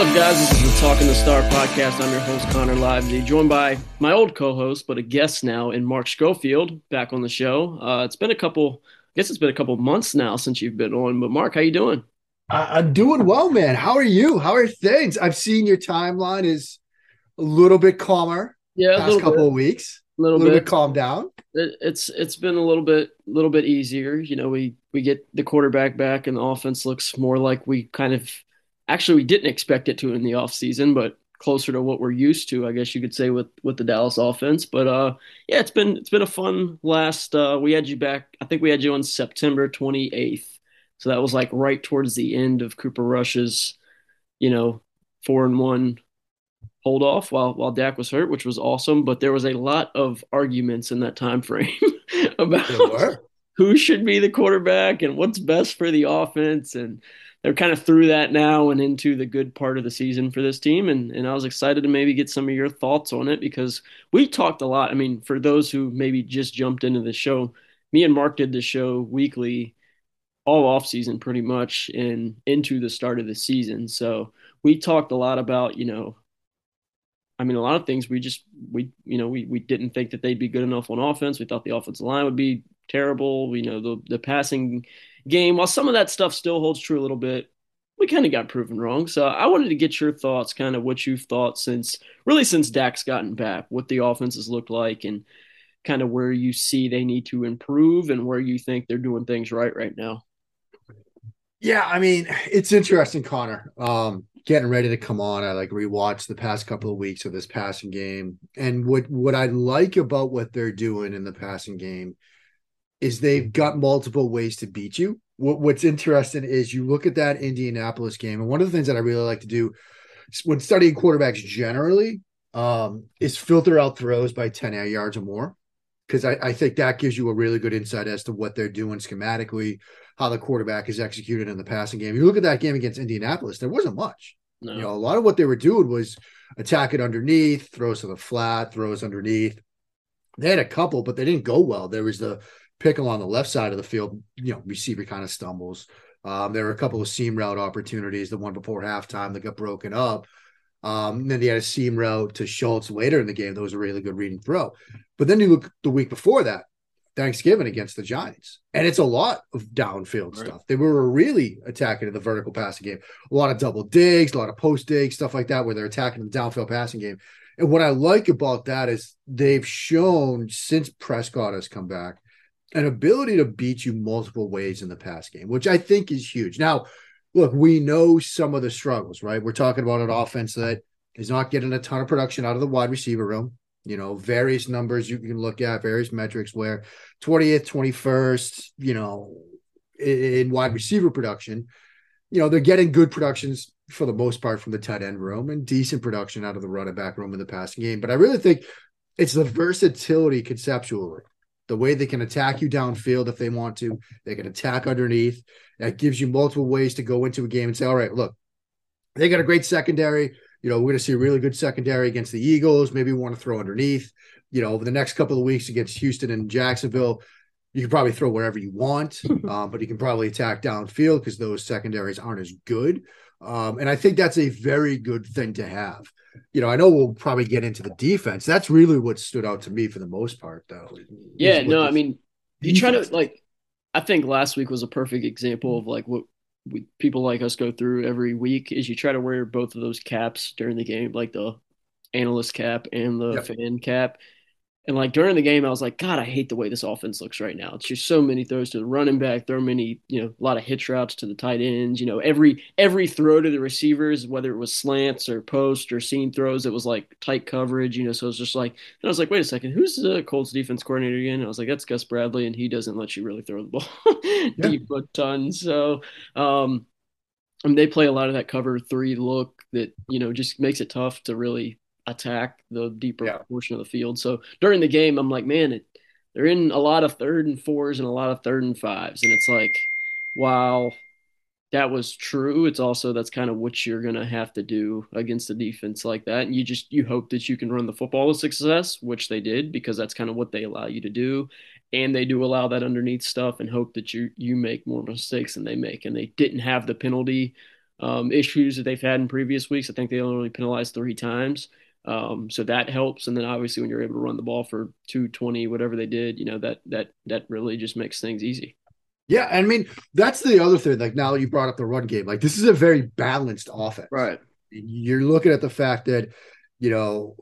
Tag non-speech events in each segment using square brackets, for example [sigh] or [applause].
Up, guys? This is the Talking the Star podcast. I'm your host, Connor Livesay, joined by my old co-host, but a guest now in Mark Schofield, back on the show. Uh, it's been a couple, I guess it's been a couple months now since you've been on. But Mark, how you doing? I- I'm doing well, man. How are you? How are things? I've seen your timeline is a little bit calmer. Yeah, a past couple bit. of weeks, A little, a little bit. bit calmed down. It, it's it's been a little bit a little bit easier. You know, we we get the quarterback back, and the offense looks more like we kind of actually we didn't expect it to in the offseason, but closer to what we're used to, I guess you could say with with the Dallas offense. But uh, yeah, it's been it's been a fun last. Uh, we had you back. I think we had you on September 28th, so that was like right towards the end of Cooper Rush's, you know, four and one hold off while while Dak was hurt, which was awesome. But there was a lot of arguments in that time frame [laughs] about who should be the quarterback and what's best for the offense. And they're kind of through that now and into the good part of the season for this team. And and I was excited to maybe get some of your thoughts on it because we talked a lot. I mean, for those who maybe just jumped into the show, me and Mark did the show weekly all off season pretty much and into the start of the season. So we talked a lot about, you know, I mean, a lot of things we just we you know we we didn't think that they'd be good enough on offense. We thought the offensive line would be terrible. We know the the passing game. While some of that stuff still holds true a little bit, we kind of got proven wrong. So I wanted to get your thoughts, kind of what you've thought since really since Dak's gotten back, what the offenses look like, and kind of where you see they need to improve and where you think they're doing things right right now. Yeah, I mean, it's interesting, Connor. Um, getting ready to come on. I like rewatched the past couple of weeks of this passing game. And what what I like about what they're doing in the passing game is they've got multiple ways to beat you. What, what's interesting is you look at that Indianapolis game, and one of the things that I really like to do when studying quarterbacks generally um, is filter out throws by 10 yards or more. Because I, I think that gives you a really good insight as to what they're doing schematically, how the quarterback is executed in the passing game. You look at that game against Indianapolis, there wasn't much. No. You know, a lot of what they were doing was attack it underneath, throws to the flat, throws underneath. They had a couple, but they didn't go well. There was the pickle on the left side of the field, you know, receiver kind of stumbles. Um, there were a couple of seam route opportunities, the one before halftime that got broken up. Um, and then they had a seam route to Schultz later in the game. That was a really good reading throw. But then you look the week before that, Thanksgiving against the Giants, and it's a lot of downfield Right. stuff. They were really attacking in the vertical passing game. A lot of double digs, a lot of post digs, stuff like that, where they're attacking the downfield passing game. And what I like about that is they've shown since Prescott has come back an ability to beat you multiple ways in the pass game, which I think is huge. Now, look, we know some of the struggles, right? We're talking about an offense that is not getting a ton of production out of the wide receiver room. You know, various numbers you can look at, various metrics where 20th, 21st, you know, in, wide receiver production, you know, they're getting good productions for the most part from the tight end room and decent production out of the running back room in the passing game. But I really think it's the versatility conceptually the way they can attack you downfield if they want to. They can attack underneath. That gives you multiple ways to go into a game and say, all right, look, they got a great secondary. You know, we're going to see a really good secondary against the Eagles. Maybe we want to throw underneath. You know, over the next couple of weeks against Houston and Jacksonville, you can probably throw wherever you want, [laughs] um, but you can probably attack downfield because those secondaries aren't as good. Um, and I think that's a very good thing to have. You know, I know we'll probably get into the defense. That's really what stood out to me for the most part, though. Yeah, no, I mean, you try to like. I think last week was a perfect example of like what we, people like us go through every week is you try to wear both of those caps during the game, like the analyst cap and the yep. fan cap. And like during the game, I was like, God, I hate the way this offense looks right now. It's just so many throws to the running back, throw many, you know, a lot of hitch routes to the tight ends. You know, every every throw to the receivers, whether it was slants or post or seam throws, it was like tight coverage. You know, so it's just like, and I was like, wait a second, who's the Colts defense coordinator again? And I was like, that's Gus Bradley, and he doesn't let you really throw the ball [laughs] yeah. deep a ton. So, um, I mean, they play a lot of that cover three look that you know just makes it tough to really attack the deeper yeah. portion of the field. So during the game, I'm like, man, it, they're in a lot of third and fours and a lot of third and fives. And it's like, while that was true, it's also that's kind of what you're going to have to do against a defense like that. And you just, you hope that you can run the football with success, which they did because that's kind of what they allow you to do. And they do allow that underneath stuff and hope that you, you make more mistakes than they make. And they didn't have the penalty um, issues that they've had in previous weeks. I think they only penalized three times. Um, so that helps. And then obviously when you're able to run the ball for 220, whatever they did, you know, that that that really just makes things easy. Yeah, I mean, that's the other thing. Like now that you brought up the run game. Like this is a very balanced offense. Right. You're looking at the fact that, you know,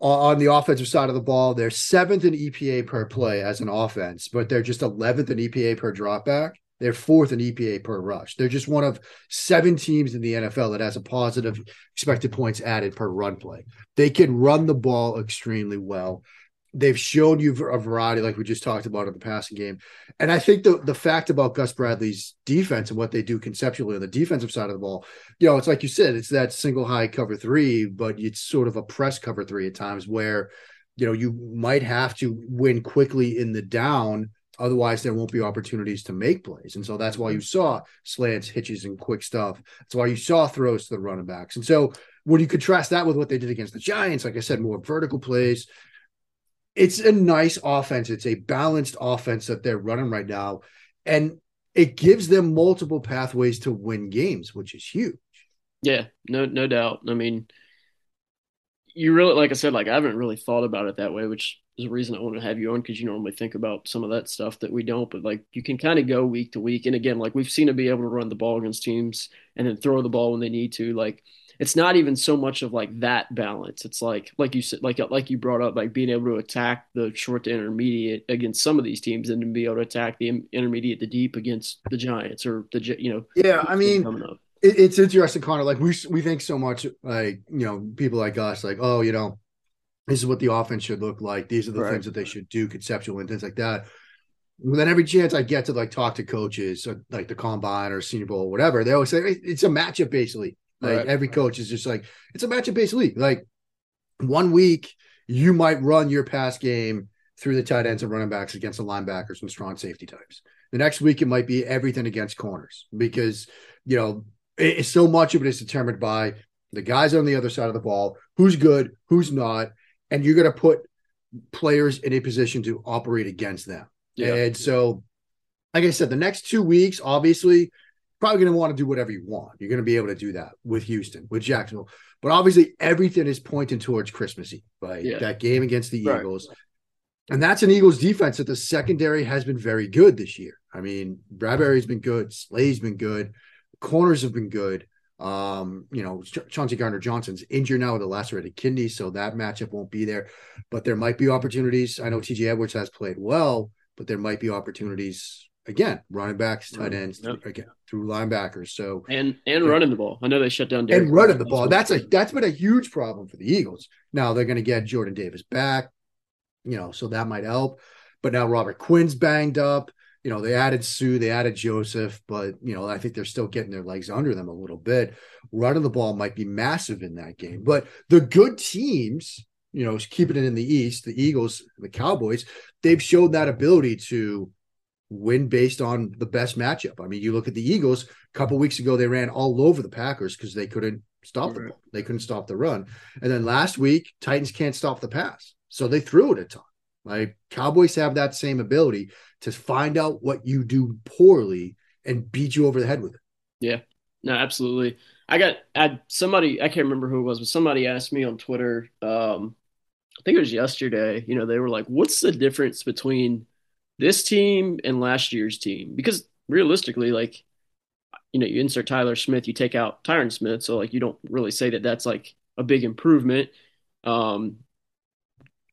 on the offensive side of the ball, they're seventh in EPA per play as an offense, but they're just 11th in EPA per dropback. They're fourth in EPA per rush. They're just one of seven teams in the NFL that has a positive expected points added per run play. They can run the ball extremely well. They've shown you a variety, like we just talked about in the passing game. And I think the the fact about Gus Bradley's defense and what they do conceptually on the defensive side of the ball, you know, it's like you said, it's that single high cover three, but it's sort of a press cover three at times where, you know, you might have to win quickly in the down Otherwise, there won't be opportunities to make plays. And so that's why you mm-hmm. saw slants, hitches, and quick stuff. That's why you saw throws to the running backs. And so when you contrast that with what they did against the Giants, like I said, more vertical plays, it's a nice offense. It's a balanced offense that they're running right now. And it gives them multiple pathways to win games, which is huge. Yeah, no, no doubt. I mean, you really, like I said, like I haven't really thought about it that way, which is a reason I want to have you on because you normally think about some of that stuff that we don't. But like you can kind of go week to week, and again, like we've seen to be able to run the ball against teams and then throw the ball when they need to. Like it's not even so much of like that balance. It's like like you said, like like you brought up, like being able to attack the short to intermediate against some of these teams, and to be able to attack the intermediate to deep against the Giants or the you know. Yeah, I mean. It's interesting, Connor. Like we we think so much, like you know, people like us, like oh, you know, this is what the offense should look like. These are the right. things that they should do, conceptual and things like that. And then every chance I get to like talk to coaches, uh, like the combine or Senior Bowl, or whatever, they always say it's a matchup basically. Like right. every coach is just like it's a matchup based league. Like one week you might run your pass game through the tight ends and running backs against the linebackers and strong safety types. The next week it might be everything against corners because you know it's so much of it is determined by the guys on the other side of the ball, who's good, who's not, and you're going to put players in a position to operate against them. Yeah. And so, like I said, the next two weeks, obviously, probably going to want to do whatever you want. You're going to be able to do that with Houston, with Jacksonville. But obviously, everything is pointing towards Christmas Eve, right? Yeah. That game against the right. Eagles. And that's an Eagles defense that the secondary has been very good this year. I mean, Bradberry's been good, Slay's been good, corners have been good. Um, you know, Chauncey Gardner Johnson's injured now with a lacerated kidney, so that matchup won't be there. But there might be opportunities. I know TJ Edwards has played well, but there might be opportunities again, running backs, tight ends, yep. through, again through linebackers. So and and yeah. running the ball. I know they shut down Derrick Henry running the ball. That's a that's been a huge problem for the Eagles. Now they're going to get Jordan Davis back, you know, so that might help. But now Robert Quinn's banged up you know, they added Suh, they added Joseph, but you know, I think they're still getting their legs under them a little bit. Running the ball might be massive in that game, but the good teams, you know, keeping it in the East, the Eagles, the Cowboys, they've showed that ability to win based on the best matchup. I mean, you look at the Eagles a couple weeks ago, they ran all over the Packers because they couldn't stop the ball, they couldn't stop the run, and then last week, Titans can't stop the pass, so they threw it a ton. Like Cowboys have that same ability to find out what you do poorly and beat you over the head with it. Yeah. No, absolutely. I got I somebody I can't remember who it was, but somebody asked me on Twitter. Um, I think it was yesterday. You know, they were like, "What's the difference between this team and last year's team?" Because realistically, like, you know, you insert Tyler Smith, you take out Tyron Smith, so like you don't really say that that's like a big improvement. Um,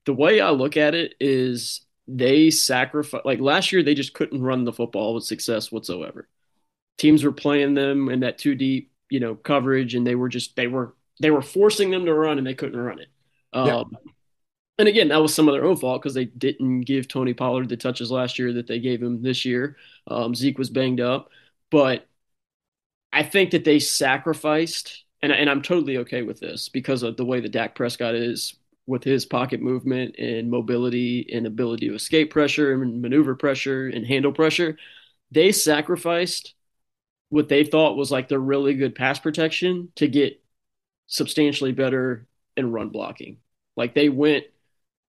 the way I look at it is they sacrifice like last year they just couldn't run the football with success whatsoever. Teams were playing them in that two deep, you know, coverage, and they were just they were they were forcing them to run and they couldn't run it. Um, yeah. And again, that was some of their own fault because they didn't give Tony Pollard the touches last year that they gave him this year. Um, Zeke was banged up, but I think that they sacrificed, and, and I'm totally okay with this because of the way that Dak Prescott is with his pocket movement and mobility and ability to escape pressure and maneuver pressure and handle pressure. They sacrificed what they thought was like their really good pass protection to get substantially better in run blocking. Like they went,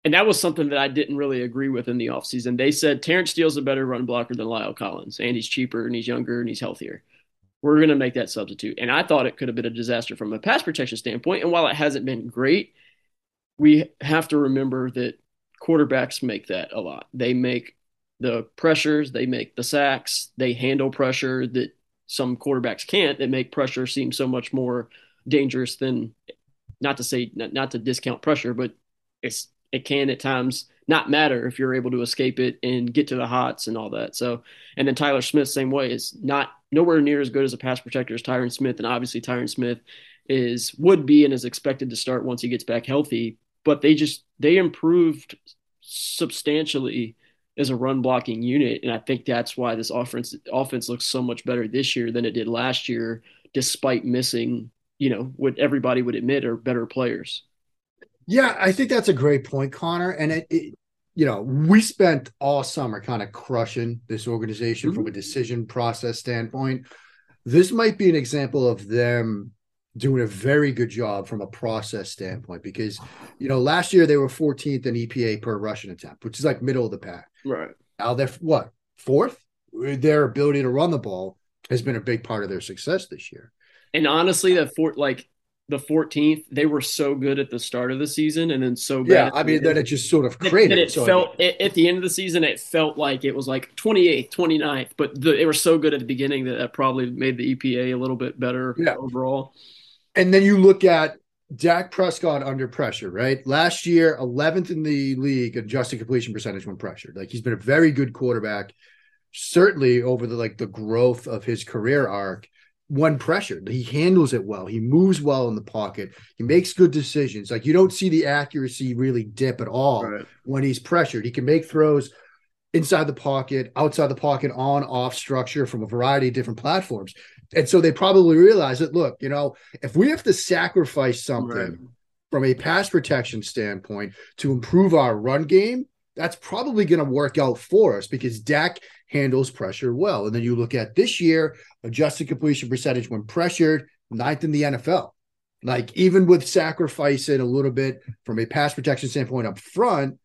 and that was something that I didn't really agree with in the offseason. They said Terence Steele's a better run blocker than La'el Collins, and he's cheaper and he's younger and he's healthier. We're going to make that substitute. And I thought it could have been a disaster from a pass protection standpoint. And while it hasn't been great, we have to remember that quarterbacks make that a lot. They make the pressures, they make the sacks, they handle pressure that some quarterbacks can't that make pressure seem so much more dangerous than not to say not, not to discount pressure, but it's it can at times not matter if you're able to escape it and get to the hots and all that. So, and then Tyler Smith, same way, is not nowhere near as good as a pass protector as Tyron Smith, and obviously Tyron Smith is would be and is expected to start once he gets back healthy but they just they improved substantially as a run blocking unit, and I think that's why this offense offense looks so much better this year than it did last year, despite missing you know what everybody would admit are better players. Yeah, I think that's a great point, Connor, and it, it you know, we spent all summer kind of crushing this organization mm-hmm. from a decision process standpoint. This might be an example of them doing a very good job from a process standpoint because you know last year they were 14th in EPA per rushing attempt, which is like middle of the pack. Right. Now they're what fourth. Their ability to run the ball has been a big part of their success this year. And honestly, that for like the 14th, they were so good at the start of the season and then so bad. Yeah, I mean, that it just sort of created. it so felt I mean, at the end of the season, it felt like it was like 28th, 29th, but the, they were so good at the beginning that that probably made the EPA a little bit better yeah. overall. And then you look at Dak Prescott under pressure, right? Last year, 11th in the league adjusted completion percentage when pressured. Like he's been a very good quarterback, certainly over the like the growth of his career arc. When pressured, he handles it well. He moves well in the pocket. He makes good decisions. Like you don't see the accuracy really dip at all right. when he's pressured. He can make throws inside the pocket, outside the pocket, on off structure from a variety of different platforms. And so they probably realize that, look, you know, if we have to sacrifice something right. from a pass protection standpoint to improve our run game, that's probably going to work out for us because Dak handles pressure well. And then you look at this year, adjusted completion percentage when pressured, ninth in the NFL. Like even with sacrificing a little bit from a pass protection standpoint up front,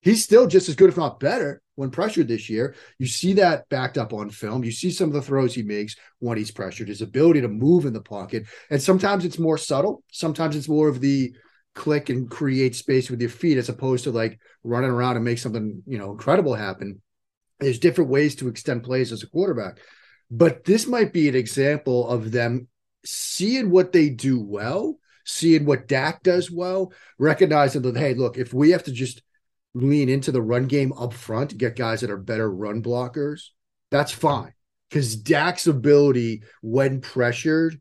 he's still just as good, if not better, when pressured this year. You see that backed up on film. You see some of the throws he makes when he's pressured, his ability to move in the pocket. And sometimes it's more subtle, sometimes it's more of the click and create space with your feet as opposed to like running around and make something, you know, incredible happen. There's different ways to extend plays as a quarterback. But this might be an example of them seeing what they do well, seeing what Dak does well, recognizing that, hey, look, if we have to just lean into the run game up front, get guys that are better run blockers, that's fine. Because Dak's ability when pressured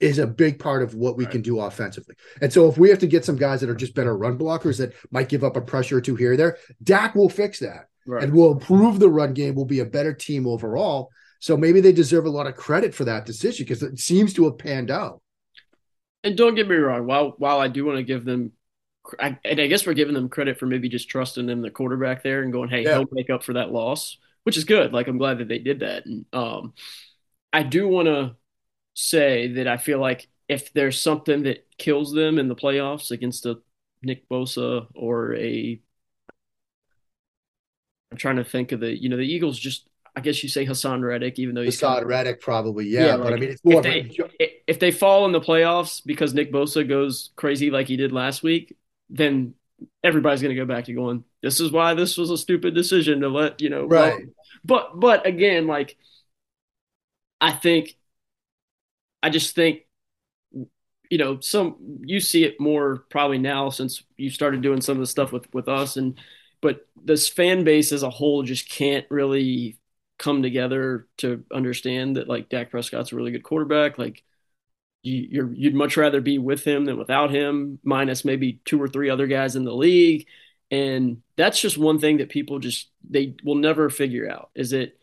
is a big part of what we right. can do offensively. And so if we have to get some guys that are just better run blockers that might give up a pressure or two here or there, Dak will fix that. Right. And will improve the run game, We'll be a better team overall. So maybe they deserve a lot of credit for that decision because it seems to have panned out. And don't get me wrong, while while I do want to give them I, and I guess we're giving them credit for maybe just trusting them, the quarterback there, and going, "Hey, yeah. he'll make up for that loss," which is good. Like I'm glad that they did that. And um, I do want to say that I feel like if there's something that kills them in the playoffs against a Nick Bosa or a, I'm trying to think of the, you know, the Eagles just I guess you say Haason Reddick, even though he's kind of, Reddick probably, yeah. Yeah, but like, I mean, it's more if they if they fall in the playoffs because Nick Bosa goes crazy like he did last week, then everybody's going to go back to going. This is why this was a stupid decision to let you know. right. well, but but again, like I think, I just think, you know, some you see it more probably now since you started doing some of the stuff with with us, and but this fan base as a whole just can't really come together to understand that like Dak Prescott's a really good quarterback, like. You, you're, you'd much rather be with him than without him, minus maybe two or three other guys in the league. And that's just one thing that people just they will never figure out is that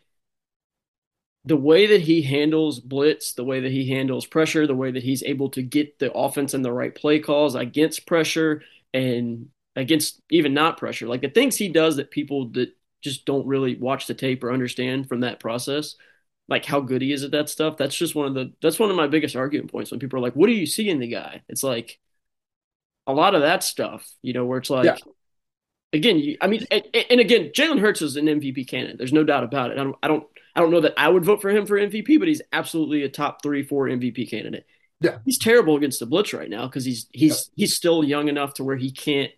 the way that he handles blitz, the way that he handles pressure, the way that he's able to get the offense in the right play calls against pressure and against even not pressure. Like the things he does that people that just don't really watch the tape or understand from that process, like how good he is at that stuff. That's just one of the that's one of my biggest argument points when people are like, "What do you see in the guy?" It's like a lot of that stuff, you know, where it's like Yeah. again, you, I mean, and, and again, Jalen Hurts is an MVP candidate. There's no doubt about it. I don't, I don't, I don't know that I would vote for him for MVP, but he's absolutely a top three, four MVP candidate. Yeah. he's terrible against the blitz right now because he's he's he's still young enough to where he can't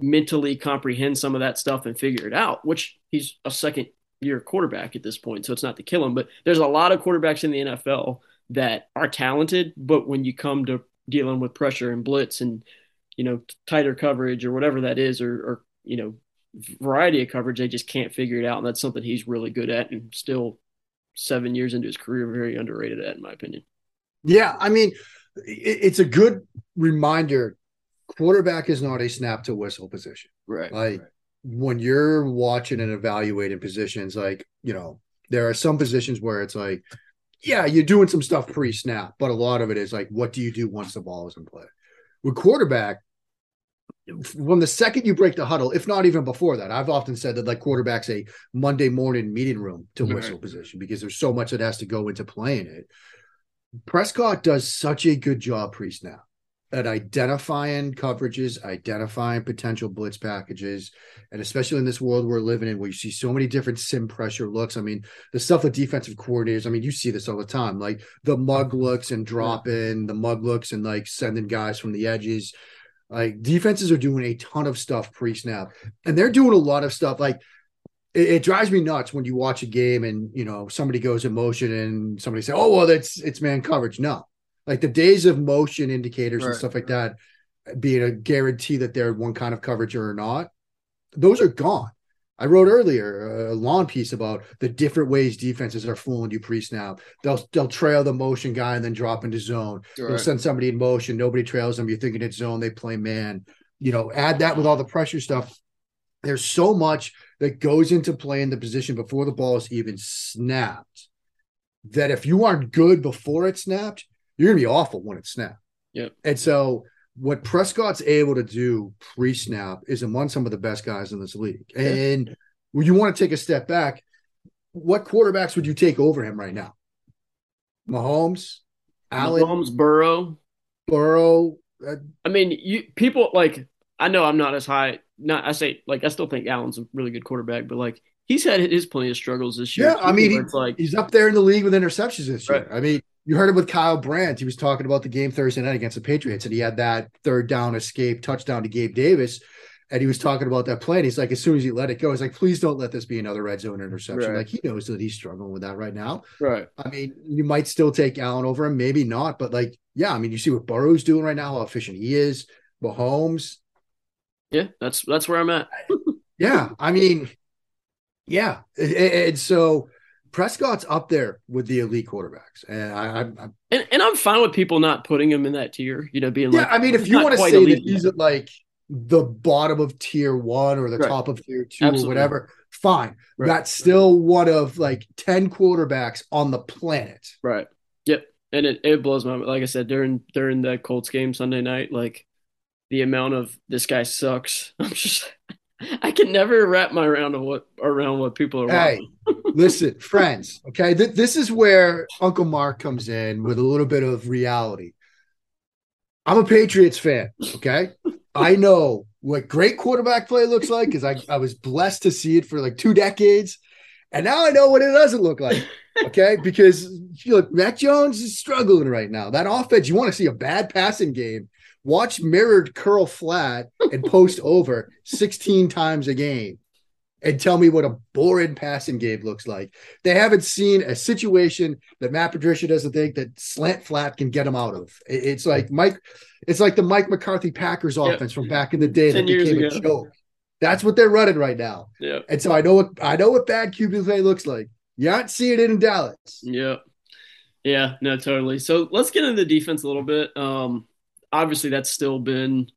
mentally comprehend some of that stuff and figure it out. Which he's a second year quarterback at this point, so it's not to kill him. But there's a lot of quarterbacks in the NFL that are talented, but when you come to dealing with pressure and blitz and you know tighter coverage or whatever that is, or, or you know variety of coverage, they just can't figure it out, and that's something he's really good at, and still seven years into his career, very underrated at, in my opinion. Yeah, I mean, it's a good reminder. Quarterback is not a snap to whistle position. Right. Like when you're watching and evaluating positions, like you know, there are some positions where it's like, yeah, you're doing some stuff pre-snap, but a lot of it is like, what do you do once the ball is in play? With quarterback, from the second you break the huddle, if not even before that, I've often said that like quarterback's a Monday morning meeting room to whistle Right. position because there's so much that has to go into playing it. Prescott does such a good job pre-snap at identifying coverages, identifying potential blitz packages, and especially in this world we're living in where you see so many different sim pressure looks. I mean, the stuff with defensive coordinators, I mean, you see this all the time, like the mug mm-hmm. looks and drop in, the mug looks and like sending guys from the edges. Like defenses are doing a ton of stuff pre-snap, and they're doing a lot of stuff like it, it drives me nuts when you watch a game and you know somebody goes in motion and somebody say, "Oh, well, that's it's man coverage." No, like the days of motion indicators and stuff like that being a guarantee that they're one kind of coverage or not, those are gone. I wrote earlier a long piece about the different ways defenses are fooling you pre-snap. They'll they'll trail the motion guy and then drop into zone. They'll send somebody in motion. Nobody trails them. You're thinking it's zone. They play man. You know, add that with all the pressure stuff. There's so much that goes into playing the position before the ball is even snapped. That if you aren't good before it's snapped, you're gonna be awful when it's snapped. Yep. And so what Prescott's able to do pre-snap is among some of the best guys in this league. And when you want to take a step back, what quarterbacks would you take over him right now? Mahomes, Allen, Mahomes, Burrow. Burrow. Uh, I mean, you people like I know I'm not as high. Not I say like I still think Allen's a really good quarterback, but like he's had his plenty of struggles this year. Yeah, I mean, it's like he's up there in the league with interceptions this year. Right. I mean, you heard it with Kyle Brandt. He was talking about the game Thursday night against the Patriots, and he had that third down escape touchdown to Gabe Davis. And he was talking about that play. And he's like, as soon as he let it go, he's like, please don't let this be another red zone interception. Right. Like he knows that he's struggling with that right now. right. I mean, you might still take Allen over him, maybe not, but like, yeah, I mean, you see what Burrow's doing right now, how efficient he is. Mahomes, Yeah, that's that's where I'm at. [laughs] yeah, I mean, yeah, and, and so Prescott's up there with the elite quarterbacks, and I, I, I And and I'm fine with people not putting him in that tier. You know, being yeah, like, I mean, if you want to say that he's yet. at like the bottom of tier one or the Right. top of tier two Absolutely. or whatever, fine. Right. That's still one of like ten quarterbacks on the planet. Right. Yep. And it, it blows my mind. like I said during during the Colts game Sunday night, like the amount of this guy sucks. [laughs] I'm just I can never wrap my around what around what people are Hey, [laughs] listen, friends. Okay, Th- this is where Uncle Mark comes in with a little bit of reality. I'm a Patriots fan. Okay, I know what great quarterback play looks like because I, I was blessed to see it for like two decades, And now I know what it doesn't look like. Okay. because look, Mac Jones is struggling right now. That offense, you want to see a bad passing game. Watch mirrored curl flat and post over 16 times a game and tell me what a boring passing game looks like. They haven't seen a situation that Matt Patricia doesn't think that slant flat can get them out of. It's like Mike, it's like the Mike McCarthy Packers offense yep. from back in the day that became ago. a joke. That's what they're running right now. Yeah. And so I know what I know what bad QB play looks like. You aren't seeing it in Dallas. Yeah. Yeah, no, totally. So let's get into the defense a little bit. Um, obviously that's still been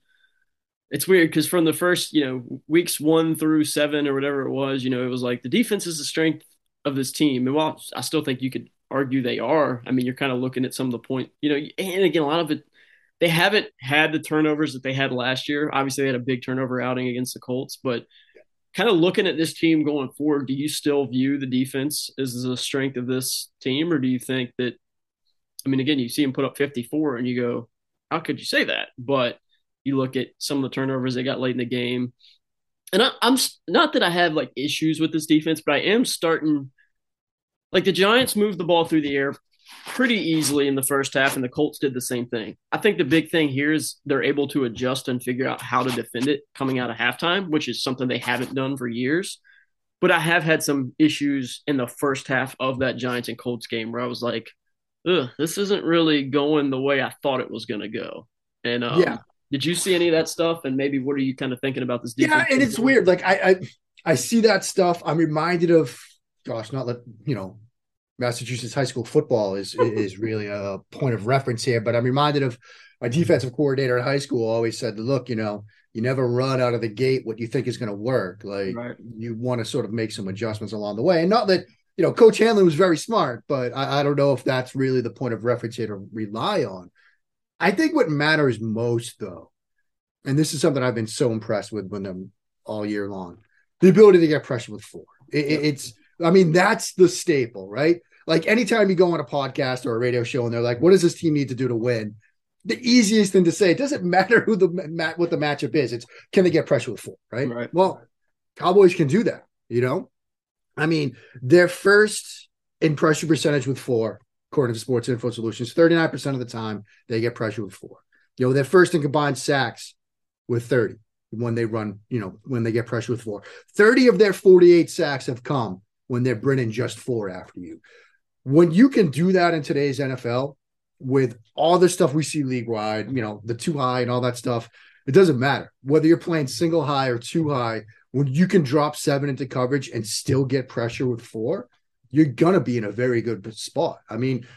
it's weird because from the first, you know, weeks one through seven or whatever it was, you know, it was like the defense is the strength of this team. And while I still think you could argue they are, I mean, you're kind of looking at some of the point, you know, and again, a lot of it, they haven't had the turnovers that they had last year. Obviously, they had a big turnover outing against the Colts, but kind of looking at this team going forward, do you still view the defense as the strength of this team, or do you think that? I mean, again, you see them put up 54, and you go, "How could you say that?" But you look at some of the turnovers they got late in the game. And I, am not that I have like issues with this defense, but I am starting like the Giants moved the ball through the air pretty easily in the first half, and the Colts did the same thing. I think the big thing here is they're able to adjust and figure out how to defend it coming out of halftime, which is something they haven't done for years. But I have had some issues in the first half of that Giants and Colts game where I was like, this isn't really going the way I thought it was going to go. And um, yeah, did you see any of that stuff? And maybe what are you kind of thinking about this? Yeah, and it's weird. Like I, I, I see that stuff. I'm reminded of, gosh, not let you know, Massachusetts high school football is is really a point of reference here. But I'm reminded of my defensive coordinator in high school always said, "Look, you know, you never run out of the gate what you think is going to work. Like right. you want to sort of make some adjustments along the way, and not that." You know, Coach Hanlon was very smart, but I, I don't know if that's really the point of reference here to rely on. I think what matters most, though, and this is something I've been so impressed with with them all year long, the ability to get pressure with four. It, it's, I mean, that's the staple, right? Like anytime you go on a podcast or a radio show and they're like, "What does this team need to do to win?" The easiest thing to say, it doesn't [laughs] matter who the what the matchup is. It's can they get pressure with four, right? right? Well, Cowboys can do that. You know, I mean, their first in pressure percentage with four according to Sports Info Solutions. 39% of the time, they get pressure with four. You know, they're first in combined sacks with 30 when they run, you know, when they get pressure with four. 30 of their 48 sacks have come when they're bringing just four after you. When you can do that in today's NFL with all the stuff we see league wide, you know, the two high and all that stuff, it doesn't matter whether you're playing single high or two high. When you can drop seven into coverage and still get pressure with four, you're gonna be in a very good spot. I mean,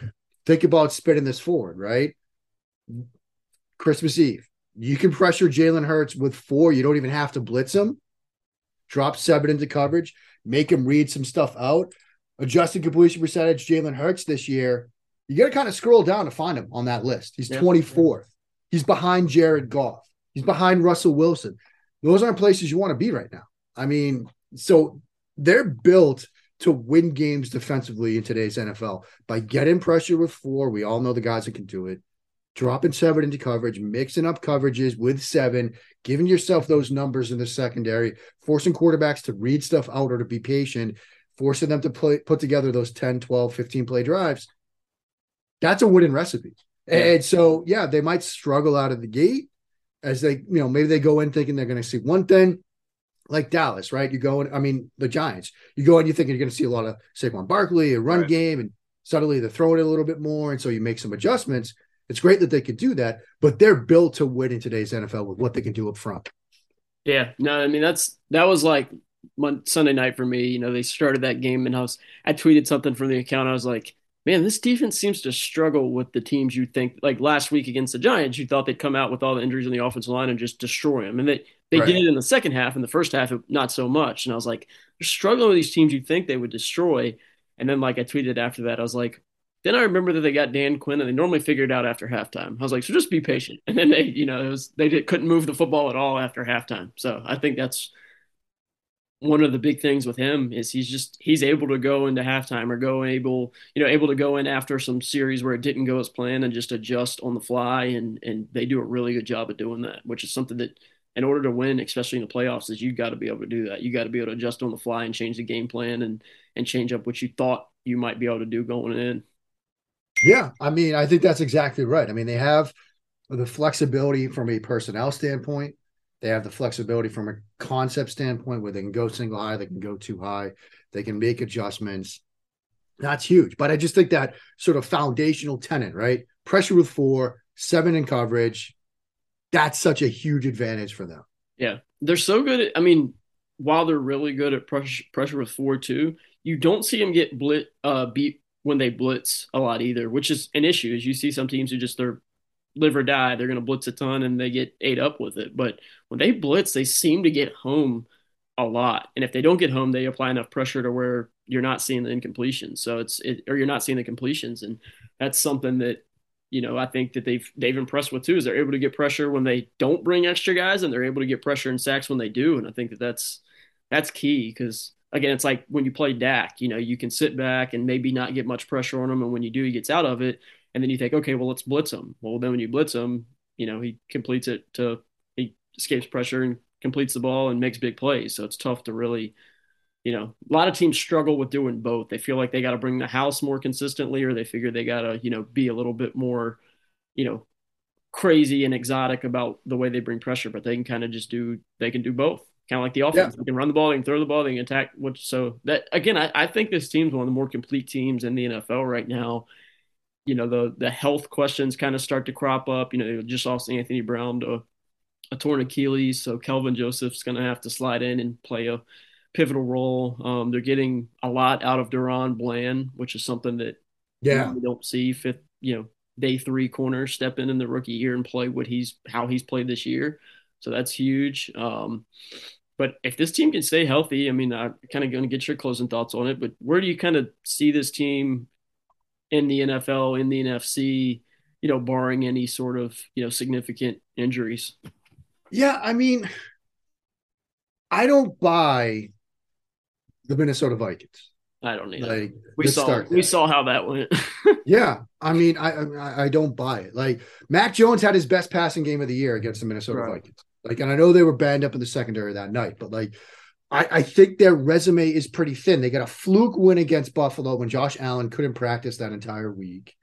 think about spinning this forward, right? Christmas Eve, you can pressure Jalen Hurts with four. You don't even have to blitz him. Drop seven into coverage, make him read some stuff out. Adjusted completion percentage, Jalen Hurts this year. You got to kind of scroll down to find him on that list. He's 24th. He's behind Jared Goff. He's behind Russell Wilson. Those aren't places you want to be right now. I mean, so they're built to win games defensively in today's NFL by getting pressure with four. We all know the guys that can do it. Dropping seven into coverage, mixing up coverages with seven, giving yourself those numbers in the secondary, forcing quarterbacks to read stuff out or to be patient, forcing them to play, put together those 10, 12, 15 play drives. That's a winning recipe. Yeah. And so, yeah, they might struggle out of the gate as they, you know, maybe they go in thinking they're going to see one thing like Dallas, right? You go and I mean the Giants. You go and you think you're going to see a lot of Saquon Barkley, a run right. game, and suddenly they're throwing it a little bit more, and so you make some adjustments. It's great that they can do that, but they're built to win in today's NFL with what they can do up front. Yeah, no, I mean that's that was like Sunday night for me. You know, they started that game, and I was I tweeted something from the account. I was like, man, this defense seems to struggle with the teams you think like last week against the Giants. You thought they'd come out with all the injuries on the offensive line and just destroy them, and they they right. did in the second half. In the first half, not so much. And I was like, they're struggling with these teams you think they would destroy. And then like I tweeted after that, I was like, then I remember that they got Dan Quinn and they normally figure it out after halftime. I was like, so just be patient. [laughs] And then they, you know, it was they did, couldn't move the football at all after halftime. So I think that's one of the big things with him is he's just he's able to go into halftime or go able you know able to go in after some series where it didn't go as planned and just adjust on the fly and and they do a really good job of doing that which is something that in order to win, especially in the playoffs, is you got to be able to do that. You got to be able to adjust on the fly and change the game plan and and change up what you thought you might be able to do going in. Yeah, I mean, I think that's exactly right. I mean, they have the flexibility from a personnel standpoint. They have the flexibility from a concept standpoint where they can go single high, they can go two high, they can make adjustments. That's huge. But I just think that sort of foundational tenant, right? Pressure with four, seven in coverage. That's such a huge advantage for them. Yeah. They're so good at, I mean, while they're really good at pressure, pressure with four, too, you don't see them get blit, uh, beat when they blitz a lot either, which is an issue. As you see some teams who just they're live or die, they're going to blitz a ton and they get ate up with it. But when they blitz, they seem to get home a lot. And if they don't get home, they apply enough pressure to where you're not seeing the incompletions. So it's it, or you're not seeing the completions, and that's something that you know I think that they've they've impressed with too. Is they're able to get pressure when they don't bring extra guys, and they're able to get pressure and sacks when they do. And I think that that's that's key because again, it's like when you play Dak, you know, you can sit back and maybe not get much pressure on him, and when you do, he gets out of it, and then you think, okay, well, let's blitz him. Well, then when you blitz him, you know, he completes it to he escapes pressure and completes the ball and makes big plays. So it's tough to really, you know, a lot of teams struggle with doing both. They feel like they got to bring the house more consistently, or they figure they got to, you know, be a little bit more, you know, crazy and exotic about the way they bring pressure. But they can kind of just do, they can do both. Kind of like the offense. Yeah. They can run the ball, they can throw the ball, they can attack. Which so that again, I, I think this team's one of the more complete teams in the NFL right now. You know, the the health questions kind of start to crop up. You know, just lost Anthony Brown to a torn Achilles, so Kelvin Joseph's going to have to slide in and play a pivotal role. Um, they're getting a lot out of DaRon Bland, which is something that yeah we don't see fifth, you know, day three corner step in in the rookie year and play what he's how he's played this year. So that's huge. Um, but if this team can stay healthy, I mean, I'm kind of going to get your closing thoughts on it. But where do you kind of see this team in the NFL, in the NFC? You know, barring any sort of you know significant injuries. Yeah, I mean, I don't buy the Minnesota Vikings. I don't need like, we saw we saw how that went. [laughs] yeah, I mean, I, I, I don't buy it. Like Mac Jones had his best passing game of the year against the Minnesota right. Vikings. Like, and I know they were banned up in the secondary that night, but like, I, I think their resume is pretty thin. They got a fluke win against Buffalo when Josh Allen couldn't practice that entire week.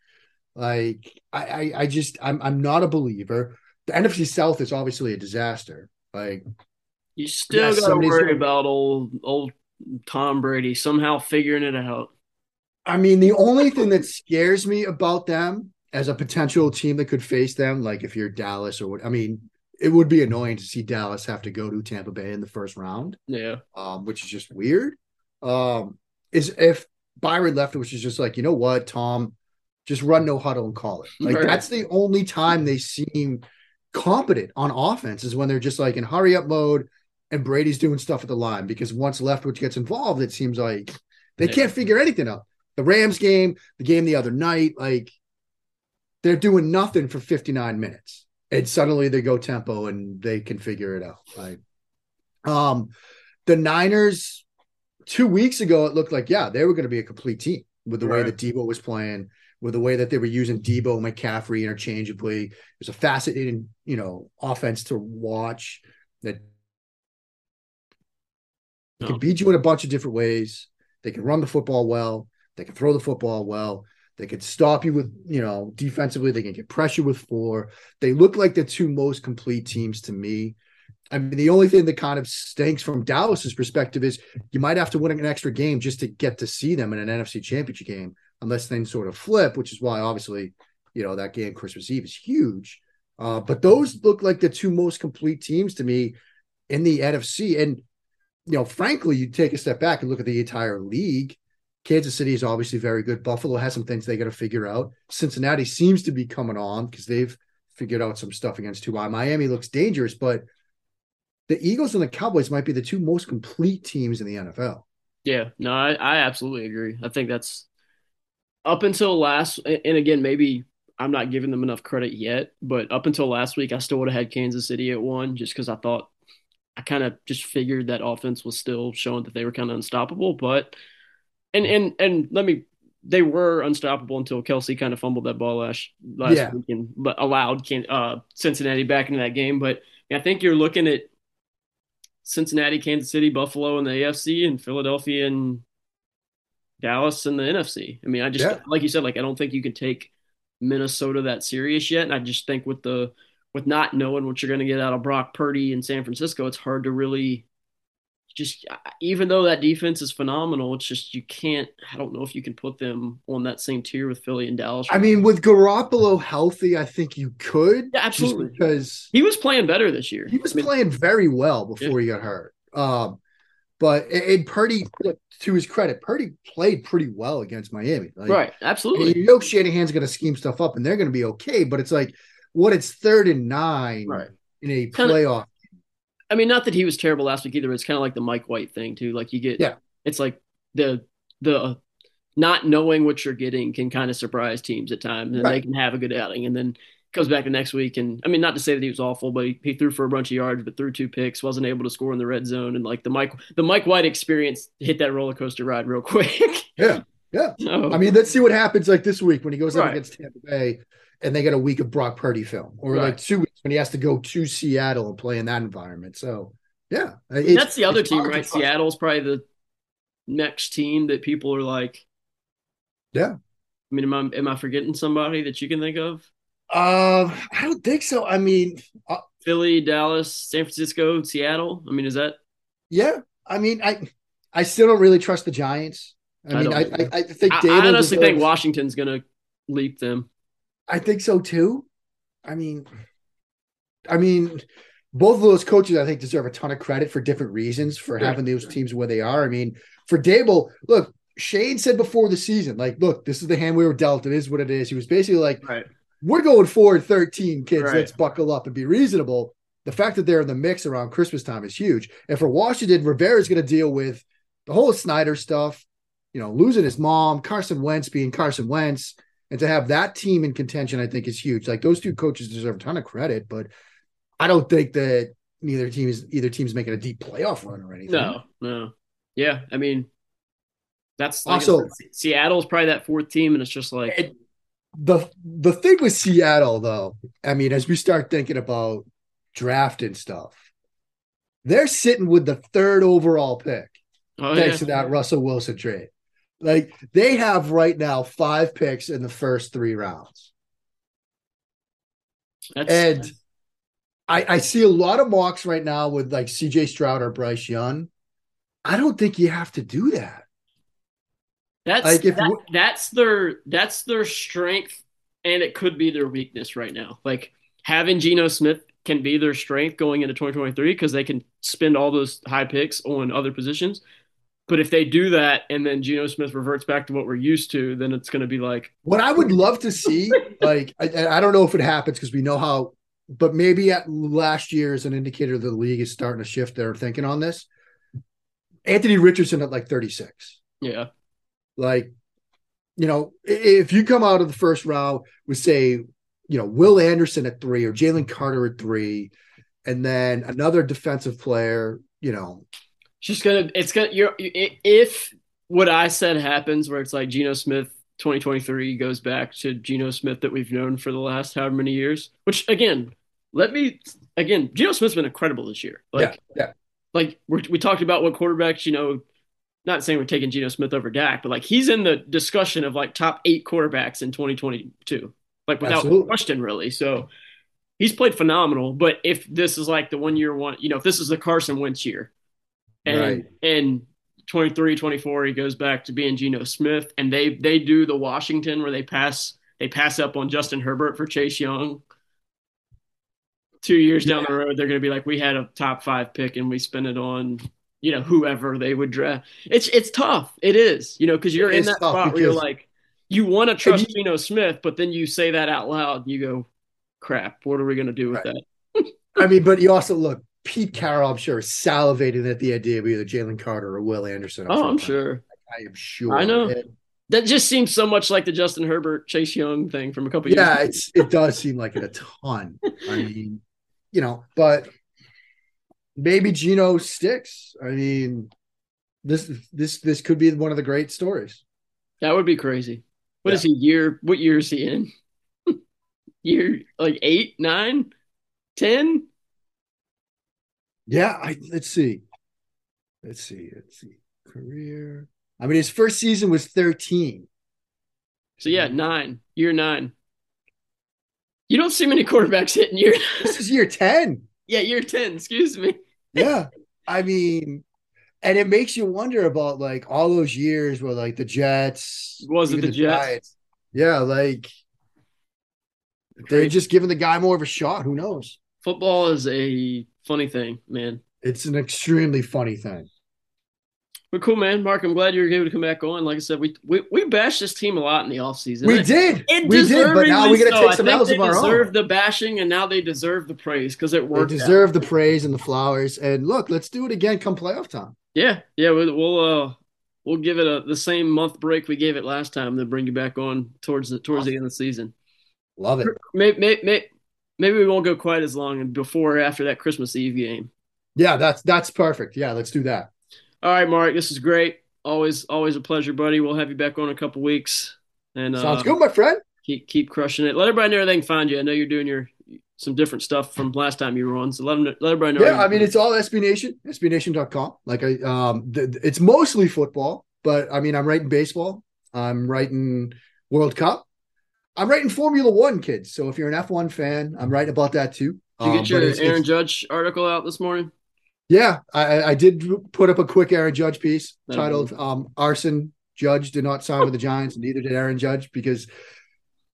Like, I, I, I just, I'm, I'm not a believer the NFC South is obviously a disaster. Like you still got to worry about old old Tom Brady somehow figuring it out. I mean, the only thing that scares me about them as a potential team that could face them, like if you're Dallas or what, I mean, it would be annoying to see Dallas have to go to Tampa Bay in the first round. Yeah. Um, which is just weird. Um, is if Byron Leftwich is just like, you know what, Tom, just run no huddle and call it. Like right. that's the only time they seem competent on offense is when they're just like in hurry up mode and Brady's doing stuff at the line because once Leftwich gets involved, it seems like they yeah. can't figure anything out. The Rams game, the game the other night, like they're doing nothing for 59 minutes. And suddenly they go tempo and they can figure it out. Like um the Niners two weeks ago, it looked like, yeah, they were going to be a complete team with the right. way that Deebo was playing with the way that they were using Deebo and McCaffrey interchangeably. It was a fascinating, you know, offense to watch that no. can beat you in a bunch of different ways. They can run the football well. They can throw the football well. They could stop you with, you know, defensively. They can get pressure with four. They look like the two most complete teams to me. I mean, the only thing that kind of stinks from Dallas's perspective is you might have to win an extra game just to get to see them in an NFC championship game unless things sort of flip, which is why obviously, you know, that game Christmas Eve is huge. Uh, but those look like the two most complete teams to me in the NFC. And, you know, frankly, you take a step back and look at the entire league. Kansas City is obviously very good. Buffalo has some things they got to figure out. Cincinnati seems to be coming on because they've figured out some stuff against two. Miami looks dangerous, but the Eagles and the Cowboys might be the two most complete teams in the NFL. Yeah, no, I, I absolutely agree. I think that's up until last, and again, maybe I'm not giving them enough credit yet, but up until last week, I still would have had Kansas City at one just because I thought I kind of just figured that offense was still showing that they were kind of unstoppable. But and and and let me, they were unstoppable until Kelce kind of fumbled that ball last last yeah. weekend, but allowed uh, Cincinnati back into that game. But I think you're looking at Cincinnati, Kansas City, Buffalo in the AFC, and Philadelphia and Dallas in the NFC. I mean, I just yeah. like you said, like I don't think you can take Minnesota that serious yet, and I just think with the with not knowing what you're going to get out of Brock Purdy in San Francisco, it's hard to really just even though that defense is phenomenal, it's just you can't. I don't know if you can put them on that same tier with Philly and Dallas. I mean, with Garoppolo healthy, I think you could. Yeah, absolutely. because he was playing better this year. He was I mean, playing very well before yeah. he got hurt. Um, but and Purdy, to his credit, Purdy played pretty well against Miami. Like, right, absolutely. You know, Shanahan's going to scheme stuff up, and they're going to be okay. But it's like, what? It's third and nine right. in a kinda, playoff I mean, not that he was terrible last week either. It's kind of like the Mike White thing too. Like you get, yeah, it's like the the not knowing what you're getting can kind of surprise teams at times, and right. they can have a good outing, and then comes back the next week. And I mean, not to say that he was awful, but he, he threw for a bunch of yards, but threw two picks, wasn't able to score in the red zone, and like the Mike the Mike White experience hit that roller coaster ride real [laughs] quick. yeah, yeah. So, I mean, let's see what happens like this week when he goes right. up against Tampa Bay and they get a week of Brock Purdy film, or right. like two weeks when he has to go to Seattle and play in that environment. So yeah, that's the other team, right? Seattle's probably the next team that people are like. Yeah. I mean, am I am I forgetting somebody that you can think of? Uh, I don't think so. I mean, uh, Philly, Dallas, San Francisco, Seattle. I mean, is that? Yeah, I mean, I I still don't really trust the Giants. I, I mean, I, I, I think I, I honestly deserves, think Washington's going to leap them. I think so too. I mean, I mean, both of those coaches, I think, deserve a ton of credit for different reasons for having those teams where they are. I mean, for Daboll, look, Shane said before the season, like, look, this is the hand we were dealt. It is what it is. He was basically like, right. we're going forward 13, kids. Right. Let's buckle up and be reasonable. The fact that they're in the mix around Christmas time is huge. And for Washington, Rivera is going to deal with the whole Snyder stuff, you know, losing his mom, Carson Wentz being Carson Wentz and to have that team in contention, I think is huge. Like those two coaches deserve a ton of credit, but I don't think that neither team is either team's making a deep playoff run or anything. No, no. Yeah. I mean, that's like also Seattle's probably that fourth team, and it's just like it, the the thing with Seattle, though. I mean, as we start thinking about draft and stuff, they're sitting with the third overall pick, oh, thanks yeah. to that Russell Wilson trade. Like they have right now five picks in the first three rounds. That's, and I, I see a lot of mocks right now with like CJ Stroud or Bryce Young. I don't think you have to do that. That's like if that, that's their that's their strength and it could be their weakness right now. Like having Geno Smith can be their strength going into 2023 because they can spend all those high picks on other positions. But if they do that and then Geno Smith reverts back to what we're used to, then it's going to be like what I would love to see. [laughs] like I, I don't know if it happens because we know how, but maybe at last year is an indicator that the league is starting to shift their thinking on this. Anthony Richardson at like 36. Yeah. Like, you know, if you come out of the first round with say, you know, Will Anderson at three or Jalen Carter at three, and then another defensive player, you know, just gonna. It's gonna. You're if what I said happens, where it's like Geno Smith 2023 goes back to Geno Smith that we've known for the last however many years. Which again, let me again, Geno Smith's been incredible this year. Like, yeah, yeah. Like we talked about what quarterbacks, you know, not saying we're taking Geno Smith over Dak, but like he's in the discussion of like top eight quarterbacks in 2022, like without Absolutely. question, really. So he's played phenomenal. But if this is like the one year one, you know, if this is the Carson Wentz year, and right. and 23, 24, he goes back to being Geno Smith, and they they do the Washington where they pass they pass up on Justin Herbert for Chase Young. Two years yeah. down the road, they're going to be like, we had a top five pick and we spent it on you know whoever they would draft. It's it's tough. It is you know because you're it in that spot where you're like you want to trust Geno Smith, but then you say that out loud and you go, crap, what are we going to do with right. that? [laughs] I mean, but you also look Pete Carroll, I'm sure, is salivating at the idea of either Jalen Carter or Will Anderson. Oh, I'm sure. I am sure. I know. And, that just seems so much like the Justin Herbert Chase Young thing from a couple yeah, years. Yeah, it does seem like it a ton. I [laughs] mean, you know, but maybe Geno sticks. I mean, this this this could be one of the great stories. That would be crazy. What yeah. is he year? What year is he in? [laughs] year like eight, nine, ten? Yeah, I, let's see. Let's see. Let's see. Career. I mean, his first season was 13. So yeah, nine. Year nine. You don't see many quarterbacks hitting year. [laughs] This is year 10. yeah, year ten. Excuse me. Yeah. I mean, and it makes you wonder about like all those years where like the Jets Was it even the Jets? Giants. Yeah, like they're just giving the guy more of a shot. Who knows? Football is a funny thing, man. It's an extremely funny thing. But cool, man. Mark, I'm glad you were able to come back on. Like I said, we we, we bashed this team a lot in the offseason. We did. It we did, but now we got to so. take some L's they of our deserve own. the bashing, and now they deserve the praise because it They worked. out. deserve the praise and the flowers. And look, let's do it again come playoff time. Yeah, yeah. We'll, we'll uh we'll give it a the same month break we gave it last time, then bring you back on towards the towards the end of the season. Love it. Maybe maybe, maybe we won't go quite as long and before or after that Christmas Eve game. Yeah, that's that's perfect. Yeah, let's do that. All right, Mark, this is great. Always always a pleasure, buddy. We'll have you back on in a couple weeks. And uh, Sounds good, my friend. keep keep crushing it. Let everybody know they can find you. I know you're doing your some different stuff from last time you were on. So let them let everybody know. Yeah, I mean it's all SB Nation, SBNation.com. Like I um th- it's mostly football, but I mean I'm writing baseball, I'm writing World Cup, I'm writing Formula One kids. So if you're an F1 fan, I'm writing about that too. Did you Um, get but your it's- Aaron it's- Judge article out this morning? Yeah, I, I did put up a quick Aaron Judge piece titled um, "Arson Judge did not sign with the Giants, and neither did Aaron Judge." Because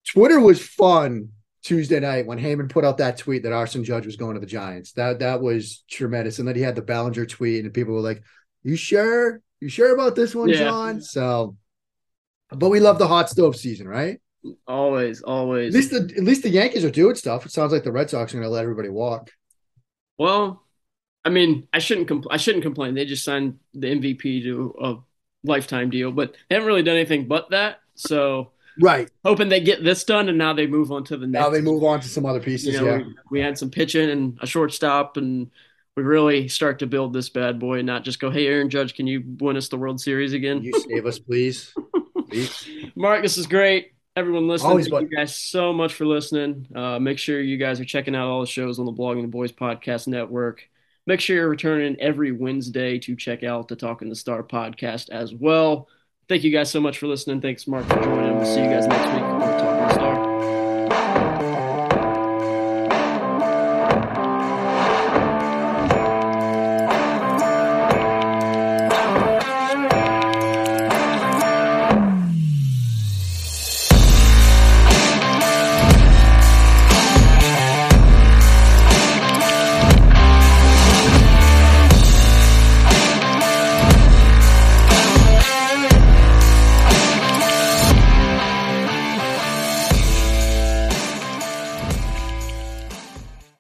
Twitter was fun Tuesday night when Heyman put out that tweet that Arson Judge was going to the Giants. That that was tremendous, and then he had the Ballinger tweet, and people were like, "You sure? You sure about this one, Yeah. John?" So, but we love the hot stove season, right? Always, always. At least the at least the Yankees are doing stuff. It sounds like the Red Sox are going to let everybody walk. Well, I mean, I shouldn't compl- I shouldn't complain. They just signed the MVP to a lifetime deal, but they haven't really done anything but that. So Right hoping they get this done, and now they move on to the next. now, they move on to some other pieces. You know, yeah. we, we had some pitching and a shortstop, and we really start to build this bad boy, and not just go, "Hey, Aaron Judge, can you win us the World Series again?" you save us, please. [laughs] Please. Mark, this is great. Everyone listening, Always, thank bud. you guys so much for listening. Uh, make sure you guys are checking out all the shows on the Blogging the Boys Podcast Network. Make sure you're returning every Wednesday to check out the Talkin' The Star podcast as well. Thank you guys so much for listening. Thanks, Mark, for joining. We'll see you guys next week.